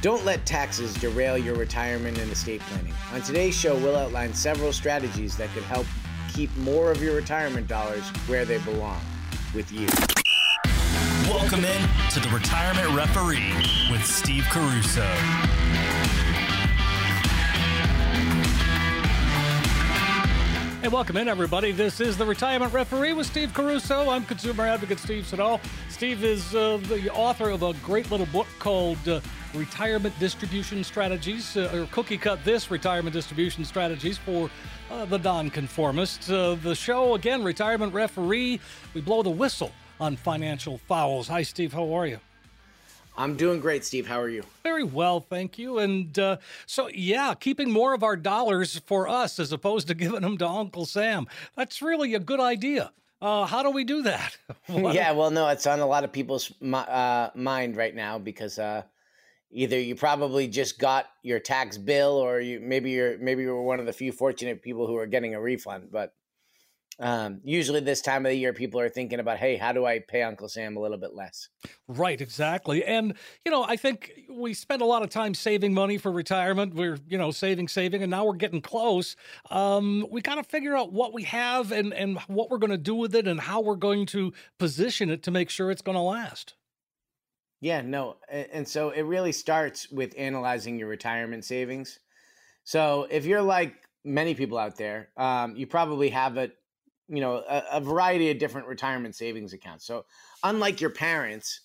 Don't let taxes derail your retirement and estate planning. On today's show, we'll outline several strategies that could help keep more of your retirement dollars where they belong with you. Welcome in to the Retirement Referee with Steve Caruso. Hey, welcome in, everybody. This is the Retirement Referee with Steve Caruso. I'm consumer advocate Steve Siddall. Steve is uh, the author of a great little book called uh, Retirement Distribution Strategies, uh, or Cookie Cut This Retirement Distribution Strategies for uh, the Nonconformist. Uh, the show, again, Retirement Referee. We blow the whistle on financial fouls. Hi, Steve. How are you? I'm doing great, Steve. How are you? Very well, thank you. And uh, so, yeah, keeping more of our dollars for us as opposed to giving them to Uncle Sam. That's really a good idea. Uh, how do we do that? yeah, well, no, it's on a lot of people's uh, mind right now because uh, either you probably just got your tax bill, or you maybe you're maybe you're one of the few fortunate people who are getting a refund. But um, usually this time of the year, people are thinking about, hey, how do I pay Uncle Sam a little bit less? Right, exactly. And, you know, I think we spend a lot of time saving money for retirement. We're, you know, saving, saving, and now we're getting close. Um, we got to figure out what we have and, and what we're going to do with it and how we're going to position it to make sure it's going to last. Yeah, no. And so it really starts with analyzing your retirement savings. So if you're like many people out there, um, you probably have a, you know a, a, variety of different retirement savings accounts so unlike your parents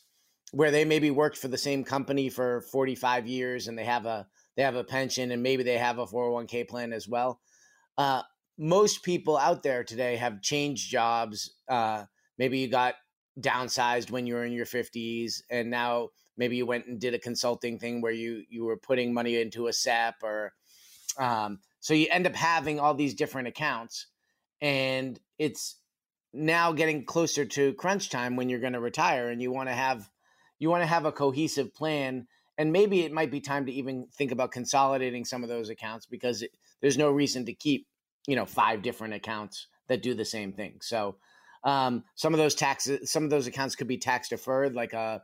where they maybe worked for the same company for 45 years and they have a they have a pension and maybe they have a 401k plan as well uh, most people out there today have changed jobs uh, maybe you got downsized when you were in your 50s and now maybe you went and did a consulting thing where you you were putting money into a sep or um, so you end up having all these different accounts and it's now getting closer to crunch time when you're going to retire and you want to have you want to have a cohesive plan and maybe it might be time to even think about consolidating some of those accounts because it, there's no reason to keep you know five different accounts that do the same thing. So um, some of those taxes some of those accounts could be tax deferred like a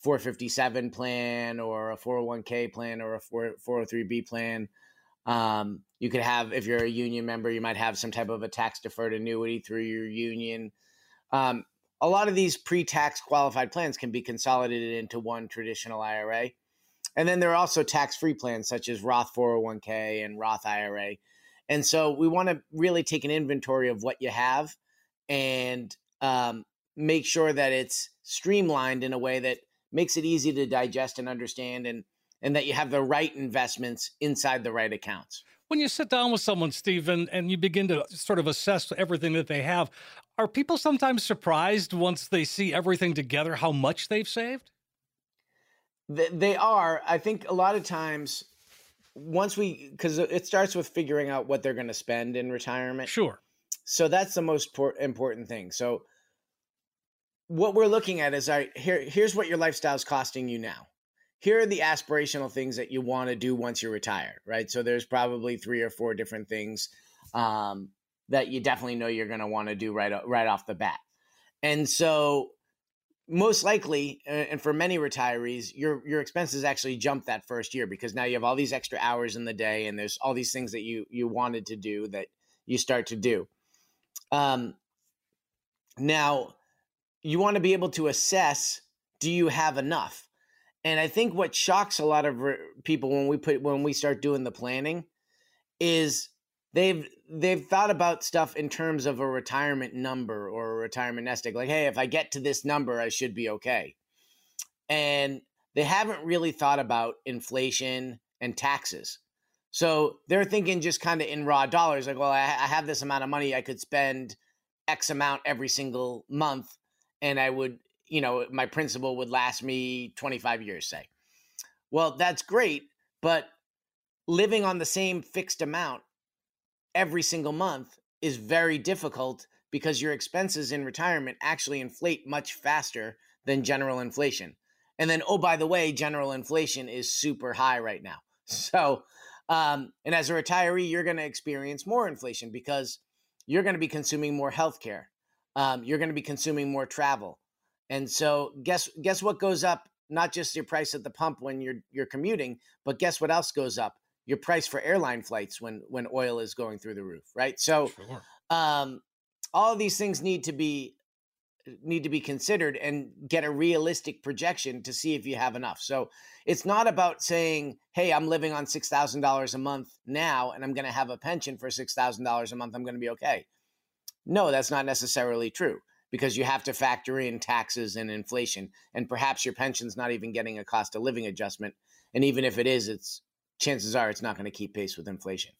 457 plan or a 401k plan or a 403b plan um, you could have, if you're a union member, you might have some type of a tax deferred annuity through your union. Um, a lot of these pre tax qualified plans can be consolidated into one traditional IRA. And then there are also tax free plans such as Roth 401k and Roth IRA. And so we want to really take an inventory of what you have and um, make sure that it's streamlined in a way that makes it easy to digest and understand and and that you have the right investments inside the right accounts. When you sit down with someone, Stephen, and you begin to sort of assess everything that they have, are people sometimes surprised once they see everything together how much they've saved? They are. I think a lot of times, once we, because it starts with figuring out what they're going to spend in retirement. Sure. So that's the most important thing. So, what we're looking at is, right, here, here's what your lifestyle is costing you now here are the aspirational things that you want to do once you're retired, right? So there's probably three or four different things um, that you definitely know you're going to want to do right right off the bat. And so most likely, and for many retirees, your your expenses actually jump that first year because now you have all these extra hours in the day, and there's all these things that you you wanted to do that you start to do. Um, now, you want to be able to assess: Do you have enough? And I think what shocks a lot of people when we put when we start doing the planning is they've they've thought about stuff in terms of a retirement number or a retirement nest egg. Like, hey, if I get to this number, I should be okay. And they haven't really thought about inflation and taxes. So they're thinking just kind of in raw dollars, like, well, I, I have this amount of money, I could spend X amount every single month, and I would you know, my principal would last me 25 years, say. Well, that's great, but living on the same fixed amount every single month is very difficult because your expenses in retirement actually inflate much faster than general inflation. And then, oh, by the way, general inflation is super high right now. So, um, and as a retiree, you're going to experience more inflation because you're going to be consuming more healthcare. Um, you're going to be consuming more travel. And so guess guess what goes up not just your price at the pump when you're you're commuting, but guess what else goes up? Your price for airline flights when when oil is going through the roof, right? So Sure. um, all of these things need to be need to be considered and get a realistic projection to see if you have enough. So it's not about saying, "Hey, I'm living on six thousand dollars a month now, and I'm going to have a pension for six thousand dollars a month. I'm going to be okay." No, that's not necessarily true because you have to factor in taxes and inflation, and perhaps your pension's not even getting a cost of living adjustment. And even if it is, it's chances are it's not going to keep pace with inflation.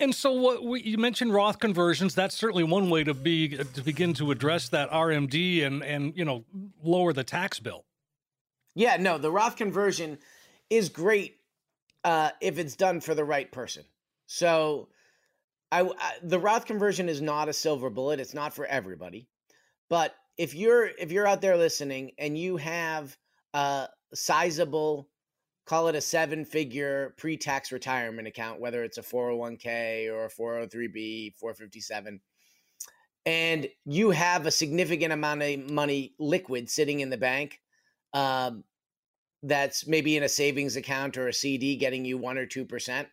And so, what we, you mentioned Roth conversions. That's certainly one way to be to begin to address that RMD and and you know lower the tax bill. Yeah, no, the Roth conversion is great uh, if it's done for the right person. So, I, I the Roth conversion is not a silver bullet. It's not for everybody, but if you're if you're out there listening and you have a sizable call it a seven figure pre-tax retirement account whether it's a 401k or a 403b 457 and you have a significant amount of money liquid sitting in the bank um, that's maybe in a savings account or a cd getting you 1 or 2%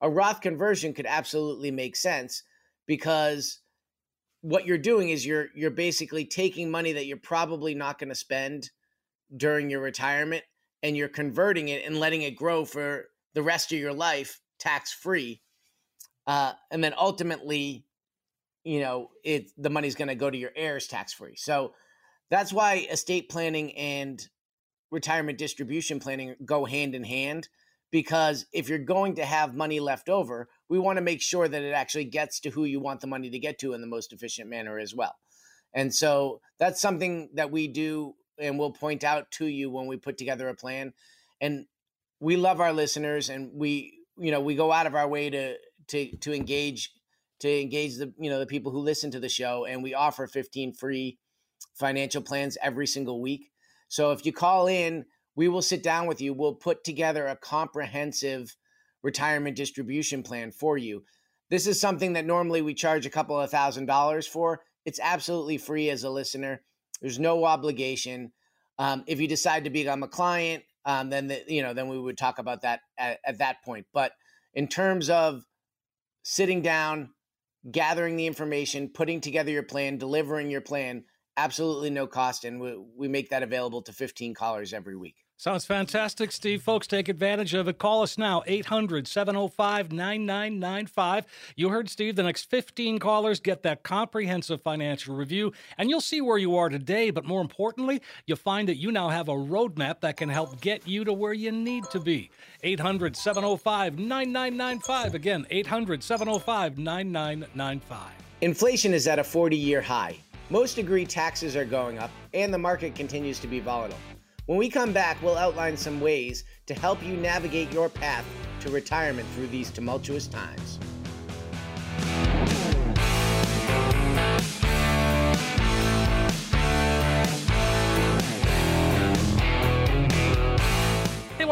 a roth conversion could absolutely make sense because what you're doing is you're you're basically taking money that you're probably not going to spend during your retirement and you're converting it and letting it grow for the rest of your life tax free uh, and then ultimately you know it the money's going to go to your heirs tax free so that's why estate planning and retirement distribution planning go hand in hand because if you're going to have money left over we want to make sure that it actually gets to who you want the money to get to in the most efficient manner as well. And so that's something that we do and we'll point out to you when we put together a plan and we love our listeners and we you know we go out of our way to to to engage to engage the you know the people who listen to the show and we offer 15 free financial plans every single week. So if you call in we will sit down with you. We'll put together a comprehensive retirement distribution plan for you. This is something that normally we charge a couple of thousand dollars for. It's absolutely free as a listener there's no obligation. Um, if you decide to become a client, um, then the, you know then we would talk about that at, at that point. But in terms of sitting down, gathering the information, putting together your plan, delivering your plan, absolutely no cost, and we, we make that available to 15 callers every week. Sounds fantastic, Steve. Folks, take advantage of it. Call us now, 800 705 9995. You heard Steve. The next 15 callers get that comprehensive financial review, and you'll see where you are today. But more importantly, you'll find that you now have a roadmap that can help get you to where you need to be. 800 705 9995. Again, 800 705 9995. Inflation is at a 40 year high. Most agree taxes are going up, and the market continues to be volatile. When we come back, we'll outline some ways to help you navigate your path to retirement through these tumultuous times.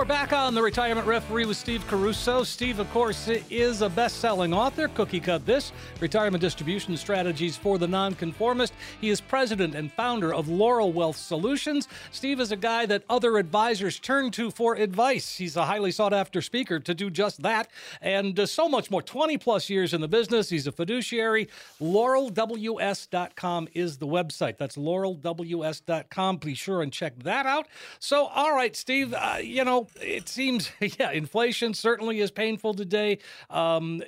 We're back on the Retirement Referee with Steve Caruso. Steve, of course, is a best selling author. Cookie Cut This Retirement Distribution Strategies for the Nonconformist. He is president and founder of Laurel Wealth Solutions. Steve is a guy that other advisors turn to for advice. He's a highly sought after speaker to do just that and uh, so much more. 20 plus years in the business. He's a fiduciary. LaurelWS.com is the website. That's LaurelWS.com. Be sure and check that out. So, all right, Steve, uh, you know, it seems, yeah, inflation certainly is painful today. Um,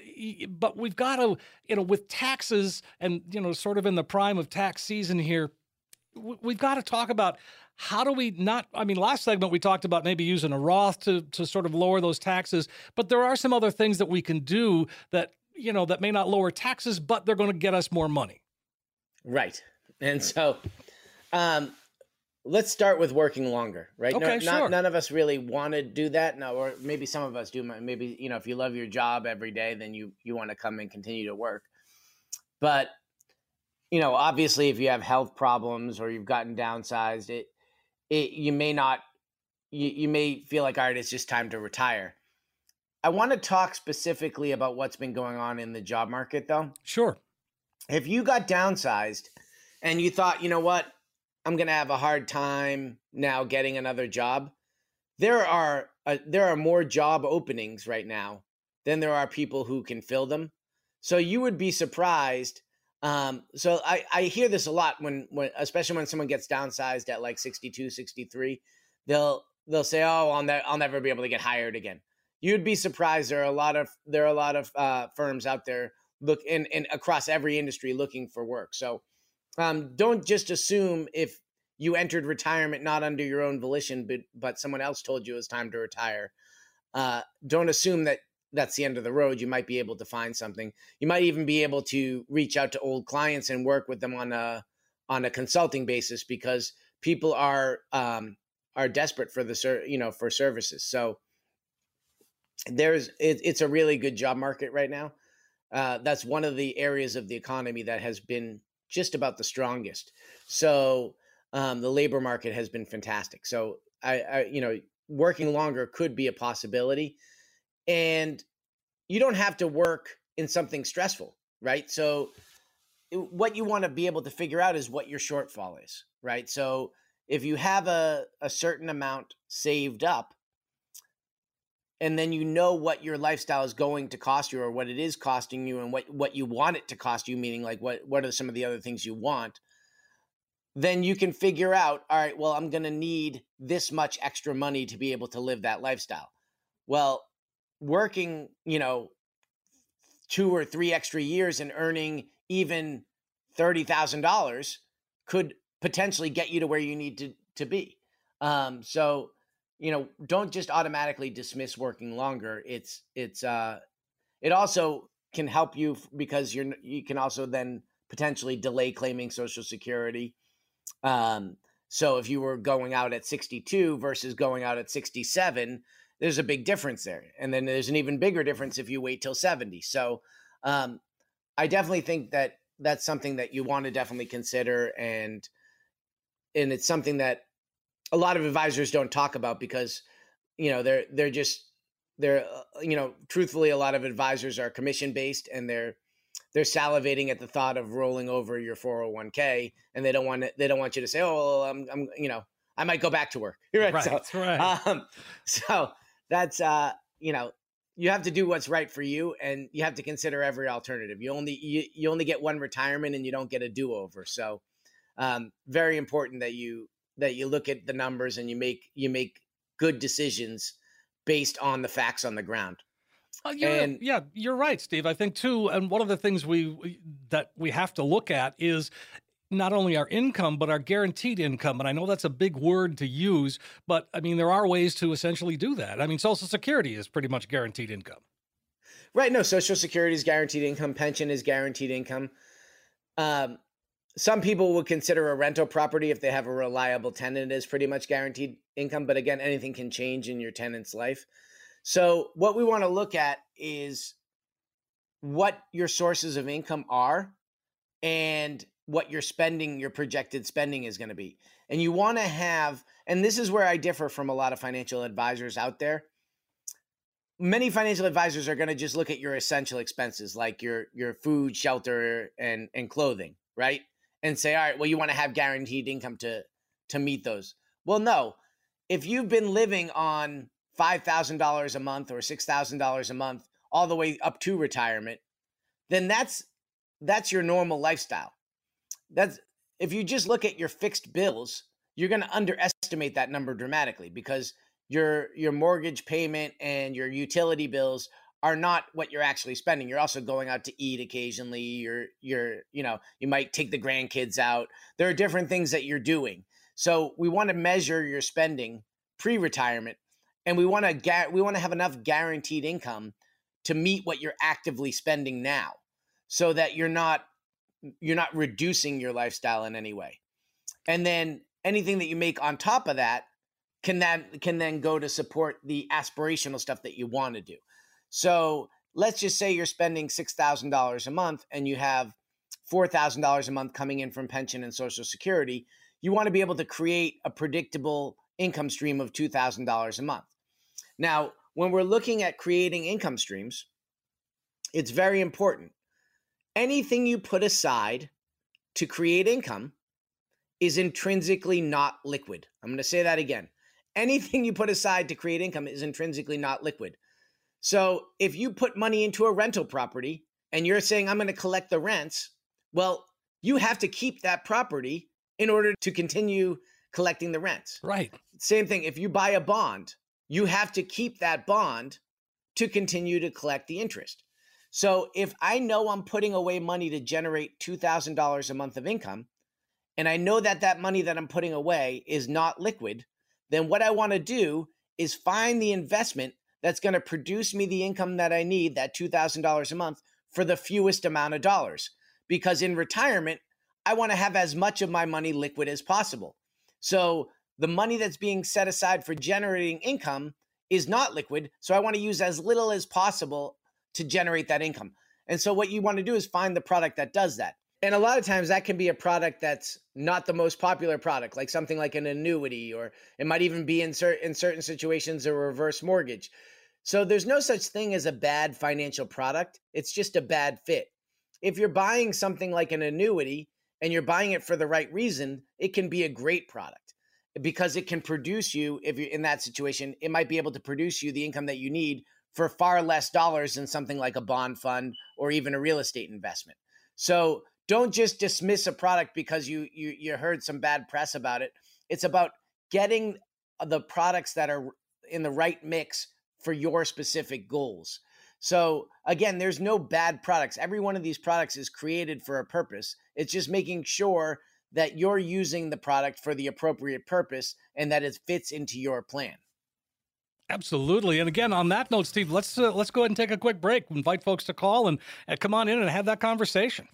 but we've got to, you know, with taxes and, you know, sort of in the prime of tax season here, we've got to talk about how do we not i mean last segment we talked about maybe using a roth to to sort of lower those taxes but there are some other things that we can do that you know that may not lower taxes but they're going to get us more money. Right. And so um let's start with working longer, right? Okay, no, sure. not, none of us really want to do that. No, or maybe some of us do. Maybe you know, if you love your job every day, then you you want to come and continue to work. But you know, obviously, if you have health problems or you've gotten downsized, it it you may not you you may feel like all right, it's just time to retire. I want to talk specifically about what's been going on in the job market, though. Sure. If you got downsized and you thought, you know what, I'm going to have a hard time now getting another job. There are uh, there are more job openings right now than there are people who can fill them. So you would be surprised. Um, so I, I hear this a lot when, when especially when someone gets downsized at like 62, 63, they'll they'll say, "Oh, I'll, ne- I'll never be able to get hired again." You'd be surprised. There are a lot of there are a lot of uh, firms out there look in, in across every industry looking for work. So um, don't just assume if you entered retirement not under your own volition, but but someone else told you it was time to retire. Uh, don't assume that that's the end of the road. You might be able to find something. You might even be able to reach out to old clients and work with them on a on a consulting basis because people are um, are desperate for the ser- you know for services. So there's it, it's a really good job market right now. Uh, that's one of the areas of the economy that has been just about the strongest. So um, the labor market has been fantastic. So I, I, you know, working longer could be a possibility, and you don't have to work in something stressful, right? So what you want to be able to figure out is what your shortfall is, right? So if you have a, a certain amount saved up and then you know what your lifestyle is going to cost you or what it is costing you and what, what you want it to cost you, meaning like what, what are some of the other things you want, then you can figure out, all right, well, I'm going to need this much extra money to be able to live that lifestyle. Well, working, you know, two or three extra years and earning even $30,000 could potentially get you to where you need to, to be. Um, so, you know, don't just automatically dismiss working longer. It's, it's, uh, it also can help you because you're, you can also then potentially delay claiming social security. Um, so if you were going out at 62 versus going out at 67, there's a big difference there. And then there's an even bigger difference if you wait till 70. So um, I definitely think that that's something that you want to definitely consider and and it's something that a lot of advisors don't talk about because you know they're they're just they're uh, you know truthfully a lot of advisors are commission based and they're they're salivating at the thought of rolling over your 401k and they don't want to, they don't want you to say oh well, I'm I'm you know I might go back to work. Right, right so, right. um, so that's uh you know you have to do what's right for you and you have to consider every alternative. You only you, you only get one retirement and you don't get a do-over. So um, very important that you that you look at the numbers and you make you make good decisions based on the facts on the ground uh, and, yeah, you're right, Steve. I think too, and one of the things we that we have to look at is not only our income, but our guaranteed income. And I know that's a big word to use, but I mean, there are ways to essentially do that. I mean, Social Security is pretty much guaranteed income. Right. No, Social Security is guaranteed income, pension is guaranteed income. Um, some people would consider a rental property if they have a reliable tenant is pretty much guaranteed income. But again, anything can change in your tenant's life. So, what we want to look at is what your sources of income are and what your spending, your projected spending is going to be. And you want to have, and this is where I differ from a lot of financial advisors out there. Many financial advisors are going to just look at your essential expenses like your your food, shelter and and clothing, right? And say, "All right, well you want to have guaranteed income to to meet those." Well, no. If you've been living on $5,000 a month or $6,000 a month all the way up to retirement, then that's that's your normal lifestyle that's if you just look at your fixed bills, you're going to underestimate that number dramatically because your your mortgage payment and your utility bills are not what you're actually spending. You're also going out to eat occasionally. You're you're you know you might take the grandkids out. There are different things that you're doing. So we want to measure your spending pre-retirement, and we want to we want to have enough guaranteed income to meet what you're actively spending now, so that you're not you're not reducing your lifestyle in any way. And then anything that you make on top of that can that can then go to support the aspirational stuff that you want to do. So let's just say you're spending six thousand dollars a month and you have four thousand dollars a month coming in from pension and social security. You want to be able to create a predictable income stream of two thousand dollars a month. Now, when we're looking at creating income streams, it's very important anything you put aside to create income is intrinsically not liquid. I'm going to say that again. Anything you put aside to create income is intrinsically not liquid. So if you put money into a rental property and you're saying, I'm going to collect the rents, well, you have to keep that property in order to continue collecting the rents. Right. Same thing. If you buy a bond, you have to keep that bond to continue to collect the interest. So if I know I'm putting away money to generate $2,000 a month of income, and I know that that money that I'm putting away is not liquid, then what I want to do is find the investment that's going to produce me the income that I need, that $2,000 a month, for the fewest amount of dollars. Because in retirement, I want to have as much of my money liquid as possible. So the money that's being set aside for generating income is not liquid. So I want to use as little as possible to generate that income. And so what you want to do is find the product that does that. And a lot of times that can be a product that's not the most popular product, like something like an annuity, or it might even be in, cer- in certain situations a reverse mortgage. So there's no such thing as a bad financial product. It's just a bad fit. If you're buying something like an annuity and you're buying it for the right reason, it can be a great product because it can produce you, if you're in that situation, it might be able to produce you the income that you need for far less dollars than something like a bond fund or even a real estate investment. So don't just dismiss a product because you you you heard some bad press about it. It's about getting the products that are in the right mix for your specific goals. So again, there's no bad products. Every one of these products is created for a purpose. It's just making sure that you're using the product for the appropriate purpose and that it fits into your plan. Absolutely. And again, on that note, Steve, let's uh, let's go ahead and take a quick break. Invite folks to call and uh, come on in and have that conversation.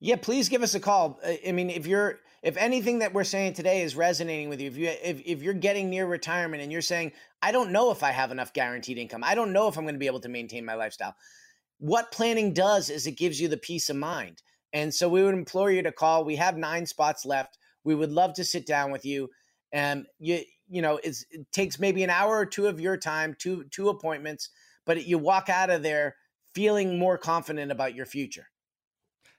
Yeah, please give us a call. Uh, I mean, if you're if anything that we're saying today is resonating with you, if you if, if you're getting near retirement and you're saying, I don't know if I have enough guaranteed income, I don't know if I'm going to be able to maintain my lifestyle. What planning does is it gives you the peace of mind. And so we would implore you to call. We have nine spots left. We would love to sit down with you. And you you know it takes maybe an hour or two of your time, two two appointments, but you walk out of there feeling more confident about your future.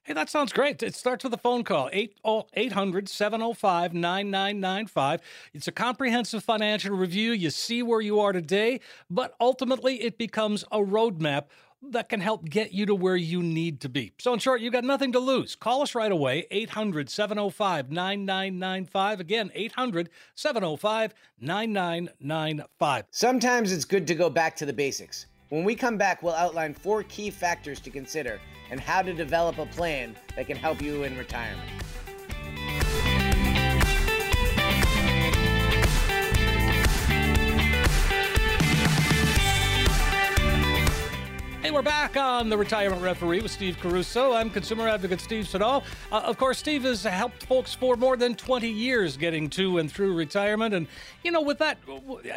Hey, that sounds great. It starts with a phone call, 800 705 9995. It's a comprehensive financial review. You see where you are today, but ultimately it becomes a roadmap that can help get you to where you need to be. So, in short, you've got nothing to lose. Call us right away, 800 705 9995. Again, 800 705 9995. Sometimes it's good to go back to the basics. When we come back, we'll outline four key factors to consider and how to develop a plan that can help you in retirement. Hey, we're back on the Retirement Referee with Steve Caruso. I'm consumer advocate Steve Siddall. Uh, of course, Steve has helped folks for more than 20 years getting to and through retirement. And, you know, with that,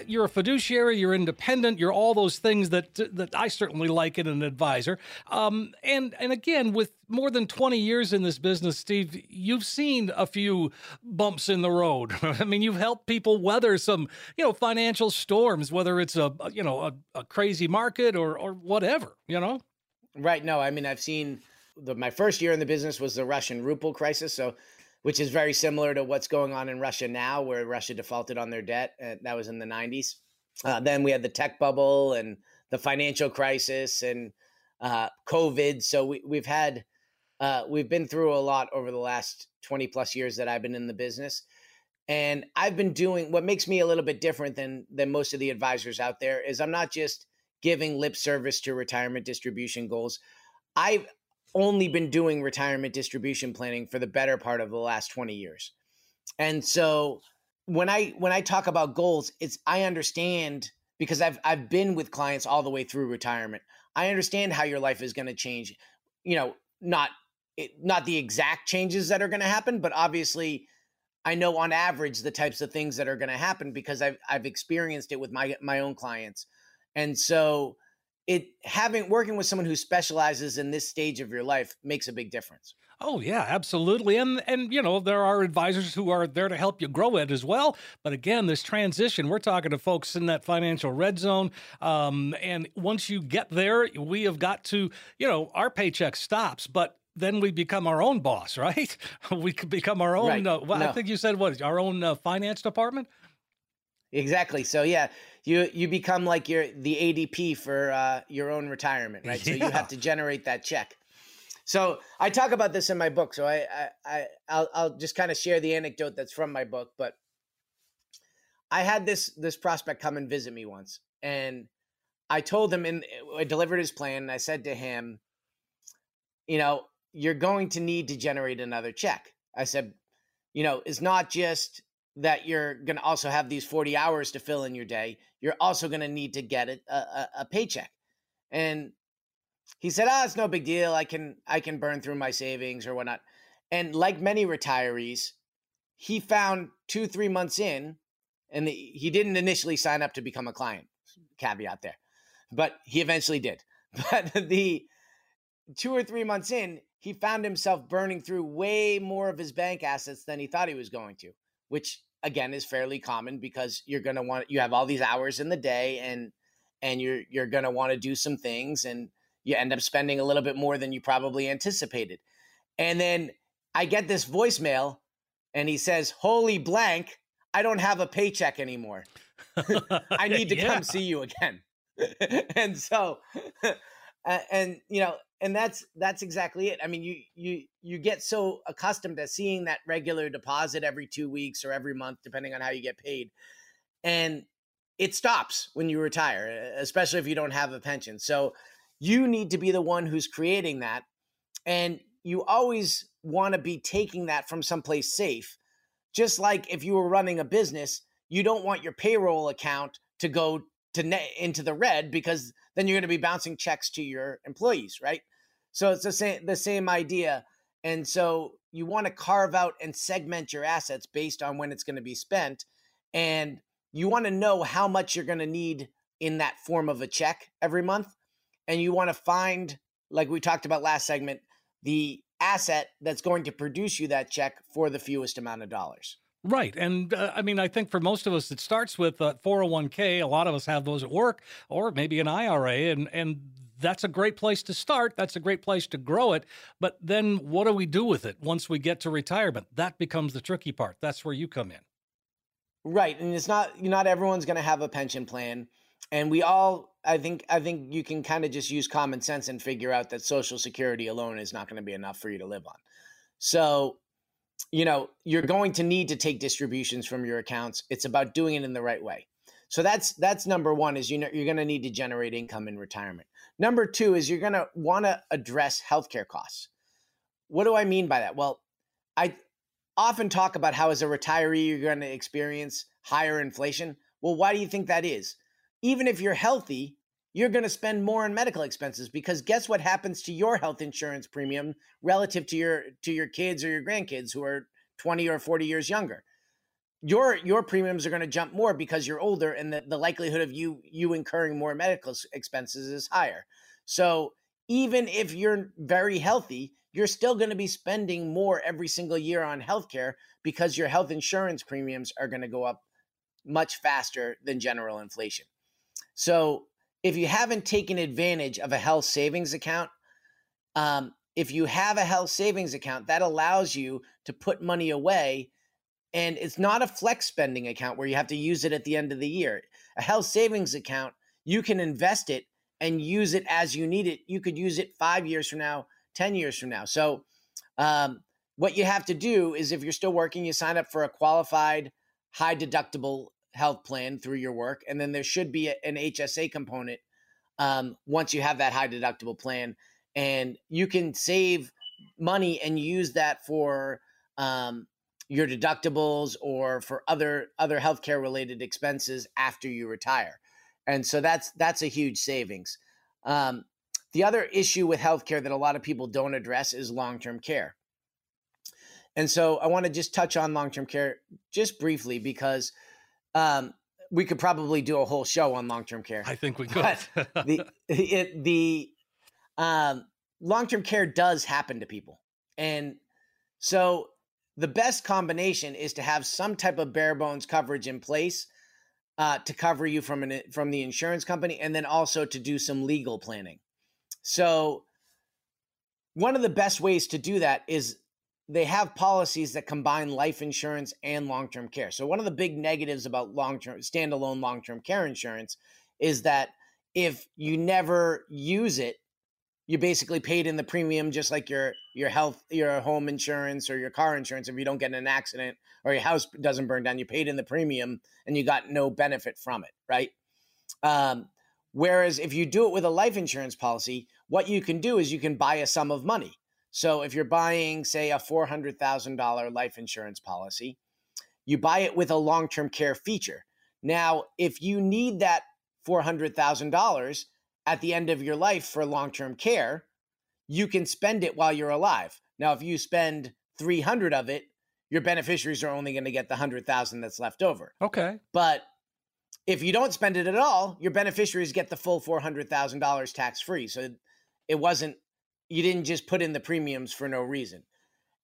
you're a fiduciary, you're independent, you're all those things that that I certainly like in an advisor. Um, and, and again, with more than 20 years in this business, Steve, you've seen a few bumps in the road. I mean, you've helped people weather some, you know, financial storms, whether it's a, you know, a, a crazy market or, or whatever, you know? Right. No, I mean, I've seen the, my first year in the business was the Russian ruble crisis. So, which is very similar to what's going on in Russia now, where Russia defaulted on their debt. That was in the 90s. Uh, then we had the tech bubble and the financial crisis and uh, COVID. So we, we've had uh, we've been through a lot over the last 20 plus years that I've been in the business. And I've been doing what makes me a little bit different than than most of the advisors out there is I'm not just giving lip service to retirement distribution goals. I've only been doing retirement distribution planning for the better part of the last 20 years. And so when I when I talk about goals, it's I understand because I've I've been with clients all the way through retirement. I understand how your life is going to change. You know, not it, not the exact changes that are going to happen, but obviously I know on average the types of things that are going to happen because I've I've experienced it with my my own clients. And so it having working with someone who specializes in this stage of your life makes a big difference. Oh yeah, absolutely. And and you know, there are advisors who are there to help you grow it as well. But again, this transition, we're talking to folks in that financial red zone. Um, and once you get there, we have got to, you know, our paycheck stops, but then we become our own boss, right? we could become our own. Right. Uh, well, No. I think you said what? Our own uh, finance department. Exactly. So yeah, you you become like your the ADP for uh, your own retirement, right? So you have to generate that check. So I talk about this in my book. So I I, I I'll, I'll just kind of share the anecdote that's from my book. But I had this this prospect come and visit me once, and I told him and I delivered his plan. And I said to him, you know, you're going to need to generate another check. I said, you know, it's not just that you're going to also have these 40 hours to fill in your day. You're also going to need to get a, a, a paycheck. And he said, "Ah, it's no big deal. I can I can burn through my savings or whatnot." And like many retirees, he found two three months in, and the, he didn't initially sign up to become a client. Caveat there, but he eventually did. But the two or three months in, he found himself burning through way more of his bank assets than he thought he was going to, which again is fairly common because you're going to want you have all these hours in the day and and you're you're going to want to do some things and you end up spending a little bit more than you probably anticipated. And then I get this voicemail and he says, "Holy blank, I don't have a paycheck anymore. I need to Yeah. come see you again." and so and you know and that's that's exactly it. I mean you you you get so accustomed to seeing that regular deposit every 2 weeks or every month depending on how you get paid and it stops when you retire especially if you don't have a pension. So you need to be the one who's creating that and you always want to be taking that from someplace safe. Just like if you were running a business you don't want your payroll account to go to net into the red because then you're going to be bouncing checks to your employees, right? So it's the same the same idea. And so you want to carve out and segment your assets based on when it's going to be spent and you want to know how much you're going to need in that form of a check every month and you want to find like we talked about last segment the asset that's going to produce you that check for the fewest amount of dollars. Right. And uh, I mean, I think for most of us, it starts with uh, 401k. A lot of us have those at work or maybe an IRA. And, and that's a great place to start. That's a great place to grow it. But then what do we do with it once we get to retirement? That becomes the tricky part. That's where you come in. Right, and it's not not everyone's going to have a pension plan, and we all I think I think you can kind of just use common sense and figure out that social security alone is not going to be enough for you to live on. So, you know, you're going to need to take distributions from your accounts. It's about doing it in the right way. So that's that's number 1 is you know you're going to need to generate income in retirement. Number 2 is you're going to want to address healthcare costs. What do I mean by that? Well, I often talk about how as a retiree you're going to experience higher inflation. Well, why do you think that is? Even if you're healthy, you're going to spend more on medical expenses because guess what happens to your health insurance premium relative to your to your kids or your grandkids who are 20 or 40 years younger. Your your premiums are going to jump more because you're older and the, the likelihood of you you incurring more medical expenses is higher. So even if you're very healthy, you're still going to be spending more every single year on healthcare because your health insurance premiums are going to go up much faster than general inflation. So, if you haven't taken advantage of a health savings account, um, if you have a health savings account, that allows you to put money away. And it's not a flex spending account where you have to use it at the end of the year. A health savings account, you can invest it and use it as you need it. You could use it five years from now, 10 years from now. So, um, what you have to do is if you're still working, you sign up for a qualified, high deductible health plan through your work. And then there should be a- an HSA component um, once you have that high deductible plan. And you can save money and use that for um, your deductibles or for other other healthcare related expenses after you retire. And so that's that's a huge savings. Um, the other issue with healthcare that a lot of people don't address is long term care. And so I want to just touch on long term care just briefly because um, we could probably do a whole show on long term care. I think we could. The it, the um, long term care does happen to people, and so the best combination is to have some type of bare bones coverage in place uh, to cover you from an from the insurance company, and then also to do some legal planning. So one of the best ways to do that is they have policies that combine life insurance and long-term care. So one of the big negatives about long-term standalone long-term care insurance is that if you never use it, you basically paid in the premium just like your your health your home insurance or your car insurance. If you don't get in an accident or your house doesn't burn down you paid in the premium and you got no benefit from it right? Um, whereas if you do it with a life insurance policy what you can do is you can buy a sum of money so if you're buying say a $400000 life insurance policy you buy it with a long-term care feature now if you need that $400000 at the end of your life for long term care, you can spend it while you're alive. Now, if you spend 300 of it, your beneficiaries are only going to get the 100,000 that's left over. Okay. But if you don't spend it at all, your beneficiaries get the full $400,000 tax free. So it wasn't, you didn't just put in the premiums for no reason.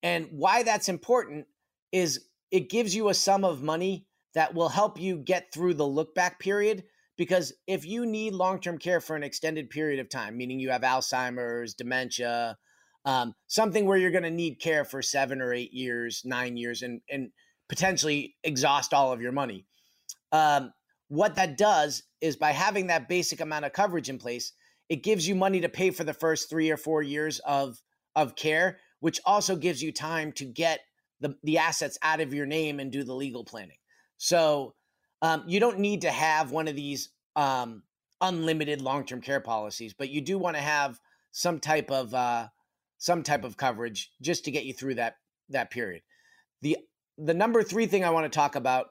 And why that's important is it gives you a sum of money that will help you get through the look back period because if you need long term care for an extended period of time, meaning you have Alzheimer's, dementia, um, something where you're going to need care for seven or eight years, nine years, and, and potentially exhaust all of your money. Um, what that does is by having that basic amount of coverage in place, it gives you money to pay for the first three or four years of, of care, which also gives you time to get the, the assets out of your name and do the legal planning. So um, you don't need to have one of these um, unlimited long-term care policies, but you do want to have some type of uh, some type of coverage just to get you through that that period. The the number three thing I want to talk about,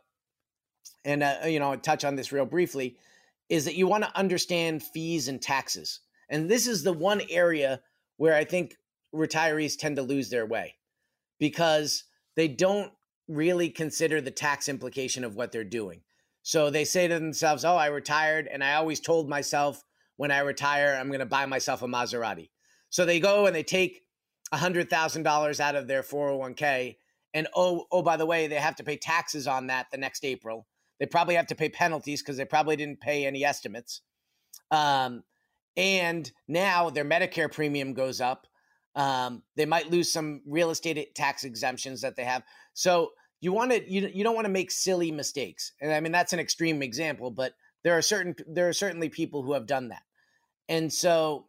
and uh, you know, touch on this real briefly, is that you want to understand fees and taxes, and this is the one area where I think retirees tend to lose their way because they don't really consider the tax implication of what they're doing. So they say to themselves, "Oh, I retired, and I always told myself when I retire, I'm going to buy myself a Maserati." So they go and they take hundred thousand dollars out of their 401k, and oh, oh, by the way, they have to pay taxes on that the next April. They probably have to pay penalties because they probably didn't pay any estimates. Um, and now their Medicare premium goes up. Um, they might lose some real estate tax exemptions that they have. So you want to you, you don't want to make silly mistakes and i mean that's an extreme example but there are certain there are certainly people who have done that and so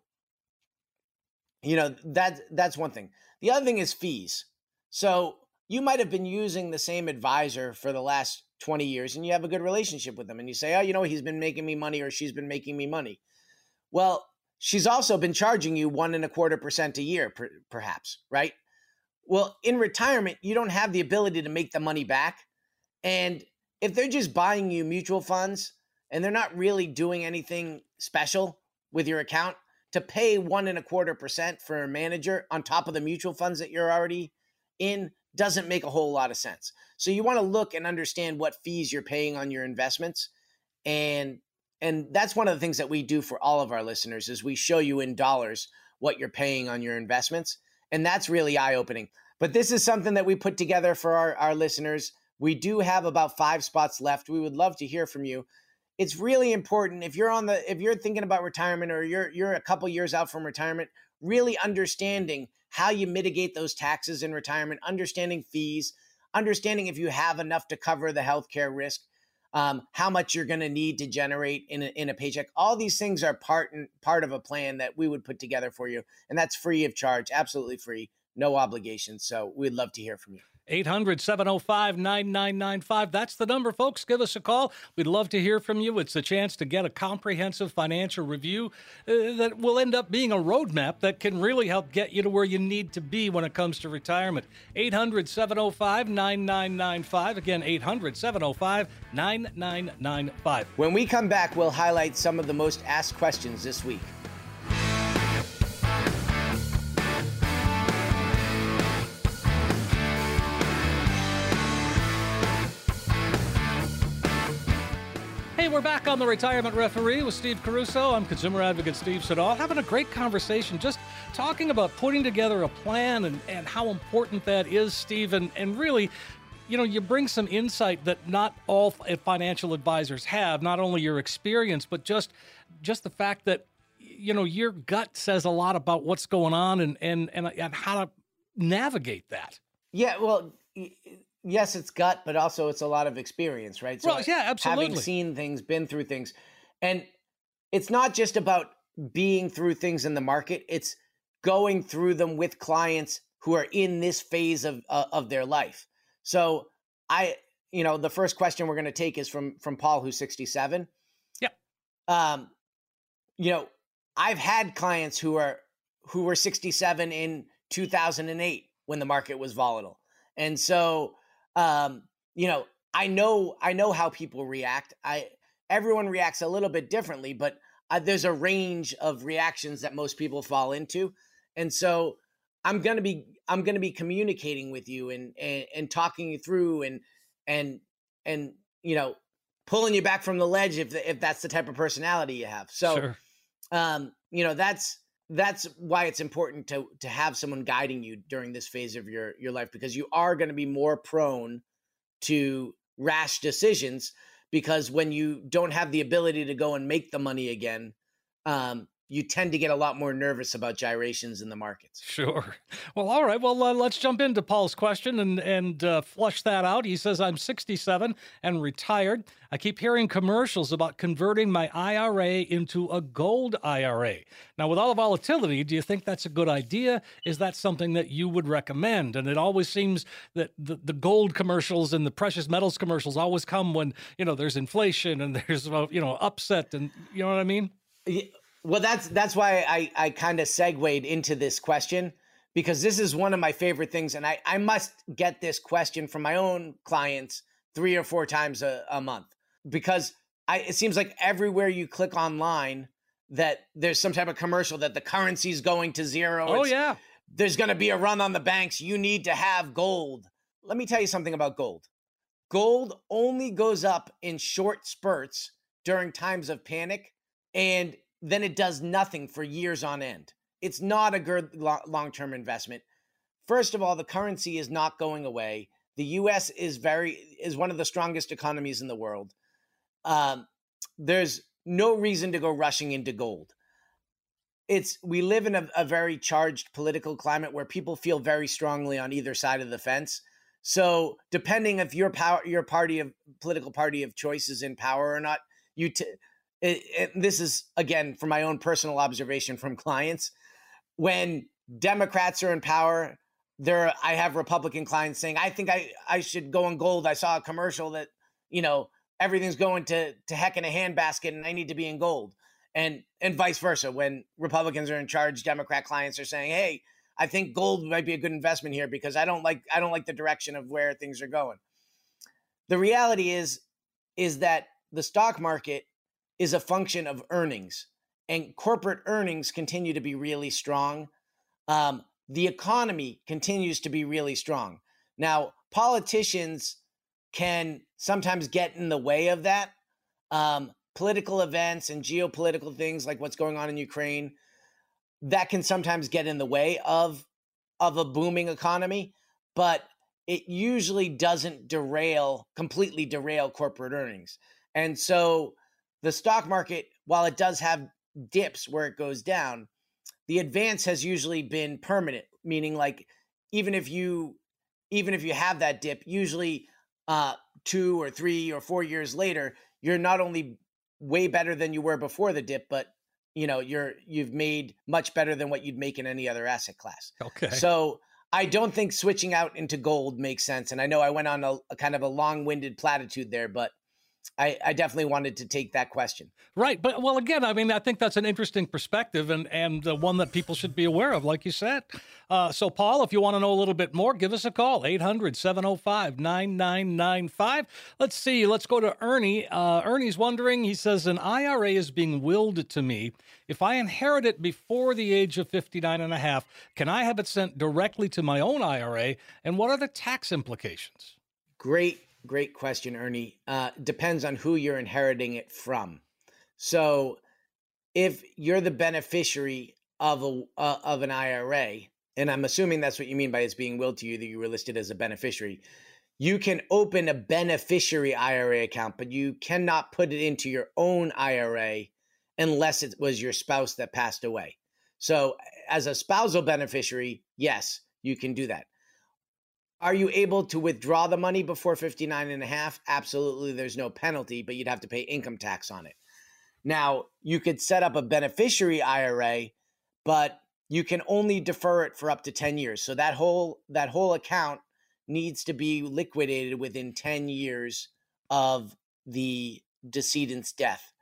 you know that that's one thing the other thing is fees so you might have been using the same advisor for the last 20 years and you have a good relationship with them and you say oh you know he's been making me money or she's been making me money well she's also been charging you one and a quarter percent a year per, perhaps right well, in retirement, you don't have the ability to make the money back. And if they're just buying you mutual funds and they're not really doing anything special with your account, to pay one and a quarter percent for a manager on top of the mutual funds that you're already in doesn't make a whole lot of sense. So you want to look and understand what fees you're paying on your investments and and that's one of the things that we do for all of our listeners is we show you in dollars what you're paying on your investments and that's really eye opening. But this is something that we put together for our, our listeners. We do have about five spots left. We would love to hear from you. It's really important if you're on the if you're thinking about retirement or you're you're a couple years out from retirement, really understanding how you mitigate those taxes in retirement, understanding fees, understanding if you have enough to cover the healthcare risk, um, how much you're going to need to generate in a, in a paycheck. All these things are part and part of a plan that we would put together for you, and that's free of charge, absolutely free, no obligation. So we'd love to hear from you. 800 705 9995. That's the number, folks. Give us a call. We'd love to hear from you. It's a chance to get a comprehensive financial review uh, that will end up being a roadmap that can really help get you to where you need to be when it comes to retirement. 800 705 9995. Again, 800 705 9995. When we come back, we'll highlight some of the most asked questions this week. Back on the Retirement Referee with Steve Caruso. I'm consumer advocate Steve Siddall, having a great conversation, just talking about putting together a plan and, and how important that is, Steve, and, and really you know, you bring some insight that not all eh, financial advisors have, not only your experience, but just just the fact that you know, your gut says a lot about what's going on and and and, and how to navigate that. Yeah, well, yes, it's gut, but also it's a lot of experience, right? So well, yeah, absolutely. Having seen things, been through things, and it's not just about being through things in the market; it's going through them with clients who are in this phase of uh, of their life. So I, you know, the first question we're going to take is from from Paul, who's sixty seven. Yeah. Um, you know, I've had clients who are who were sixty seven in two thousand and eight when the market was volatile, and so um, you know, I know I know how people react. I everyone reacts a little bit differently, but uh, there's a range of reactions that most people fall into, and so I'm gonna be I'm gonna be communicating with you and and, and talking you through and and and you know pulling you back from the ledge if if that's the type of personality you have. So, sure. um, you know that's that's why it's important to to have someone guiding you during this phase of your your life because you are going to be more prone to rash decisions because when you don't have the ability to go and make the money again um, you tend to get a lot more nervous about gyrations in the markets. Sure. Well, all right. Well, uh, let's jump into Paul's question and and uh, flush that out. He says, "I'm 67 and retired. I keep hearing commercials about converting my IRA into a gold IRA. Now, with all the volatility, do you think that's a good idea? Is that something that you would recommend?" And it always seems that the, the gold commercials and the precious metals commercials always come when you know there's inflation and there's you know upset and you know what I mean. Yeah well, that's that's why I I kind of segued into this question because this is one of my favorite things, and I I must get this question from my own clients three or four times a, a month because I it seems like everywhere you click online that there's some type of commercial that the currency is going to zero. Oh yeah, there's going to be a run on the banks. You need to have gold. Let me tell you something about gold. Gold only goes up in short spurts during times of panic and then it does nothing for years on end. It's not a good long term investment. First of all, the currency is not going away. The U.S. is very is one of the strongest economies in the world. Um, there's no reason to go rushing into gold. It's we live in a, a very charged political climate where people feel very strongly on either side of the fence. So depending if your power, your party of political party of choice is in power or not, you t- it, it, this is again from my own personal observation from clients when democrats are in power there i have republican clients saying i think i i should go in gold. I saw a commercial that you know everything's going to to heck in a handbasket and i need to be in gold. And and vice versa when republicans are in charge democrat clients are saying hey i think gold might be a good investment here because i don't like i don't like the direction of where things are going. The reality is is that the stock market is a function of earnings, and corporate earnings continue to be really strong. Um, the economy continues to be really strong. Now, politicians can sometimes get in the way of that. Um, political events and geopolitical things like what's going on in Ukraine that can sometimes get in the way of of a booming economy, but it usually doesn't derail completely derail corporate earnings. And so the stock market, while it does have dips where it goes down, the advance has usually been permanent, meaning like even if you even if you have that dip, usually uh, two or three or four years later, you're not only way better than you were before the dip, but you know you're you've made much better than what you'd make in any other asset class. Okay. So I don't think switching out into gold makes sense. And I know I went on a, a kind of a long-winded platitude there, but I, I, definitely wanted to take that question. Right, but well, again, I mean, I think that's an interesting perspective and and uh, one that people should be aware of, like you said. Uh, so, Paul, if you want to know a little bit more, give us a call 800-705-9995. Let's see. Let's go to Ernie. Uh, Ernie's wondering. He says an IRA is being willed to me. If I inherit it before the age of 59 and a half, can I have it sent directly to my own IRA? And what are the tax implications? Great Great question, Ernie. Uh, depends on who you're inheriting it from. So, if you're the beneficiary of a uh, of an IRA, and I'm assuming that's what you mean by it's being willed to you that you were listed as a beneficiary, you can open a beneficiary IRA account, but you cannot put it into your own IRA unless it was your spouse that passed away. So, as a spousal beneficiary, yes, you can do that. Are you able to withdraw the money before 59 and a half? Absolutely, there's no penalty, but you'd have to pay income tax on it. Now, you could set up a beneficiary IRA, but you can only defer it for up to 10 years. So that whole that whole account needs to be liquidated within 10 years of the decedent's death.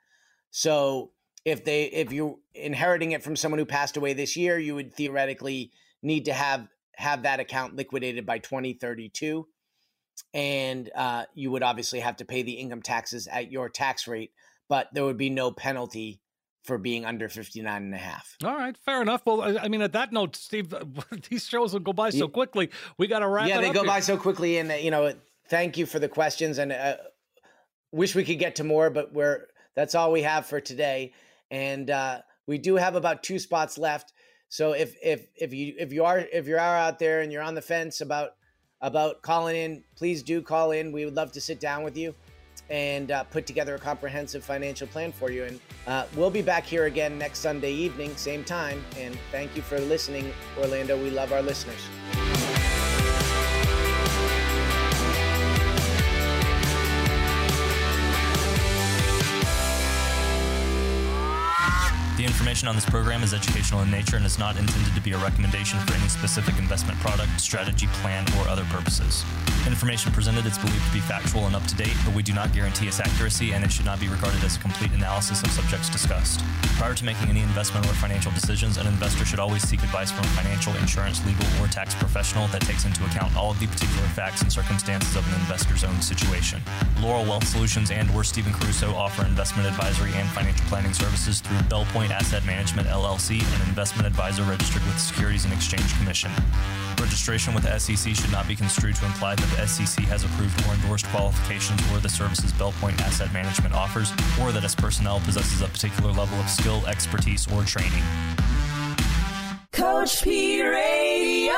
So if they if you're inheriting it from someone who passed away this year, you would theoretically need to have have that account liquidated by 2032 and uh, you would obviously have to pay the income taxes at your tax rate but there would be no penalty for being under 59 and a half. All right, fair enough. Well, I mean, at that note, Steve, these shows will go by so quickly. We got to wrap yeah, they go here. by so quickly. And, uh, you know, thank you for the questions. And uh, wish we could get to more, but we're that's all we have for today. And uh, we do have about two spots left. So if if if you if you are if you are out there and you're on the fence about about calling in, please do call in. We would love to sit down with you and uh, put together a comprehensive financial plan for you. And uh, we'll be back here again next Sunday evening, same time. And thank you for listening, Orlando. We love our listeners. Information on this program is educational in nature and is not intended to be a recommendation for any specific investment product, strategy, plan, or other purposes. Information presented is believed to be factual and up to date, but we do not guarantee its accuracy and it should not be regarded as a complete analysis of subjects discussed. Prior to making any investment or financial decisions, an investor should always seek advice from a financial, insurance, legal, or tax professional that takes into account all of the particular facts and circumstances of an investor's own situation. Laurel Wealth Solutions and or Stephen Caruso offer investment advisory and financial planning services through Belpointe Asset Management LLC, an investment advisor registered with the Securities and Exchange Commission. Registration with SEC should not be construed to imply that the SEC has approved or endorsed qualifications or the services Belpointe Asset Management offers, or that its personnel possesses a particular level of skill, expertise, or training. Coach P. Ray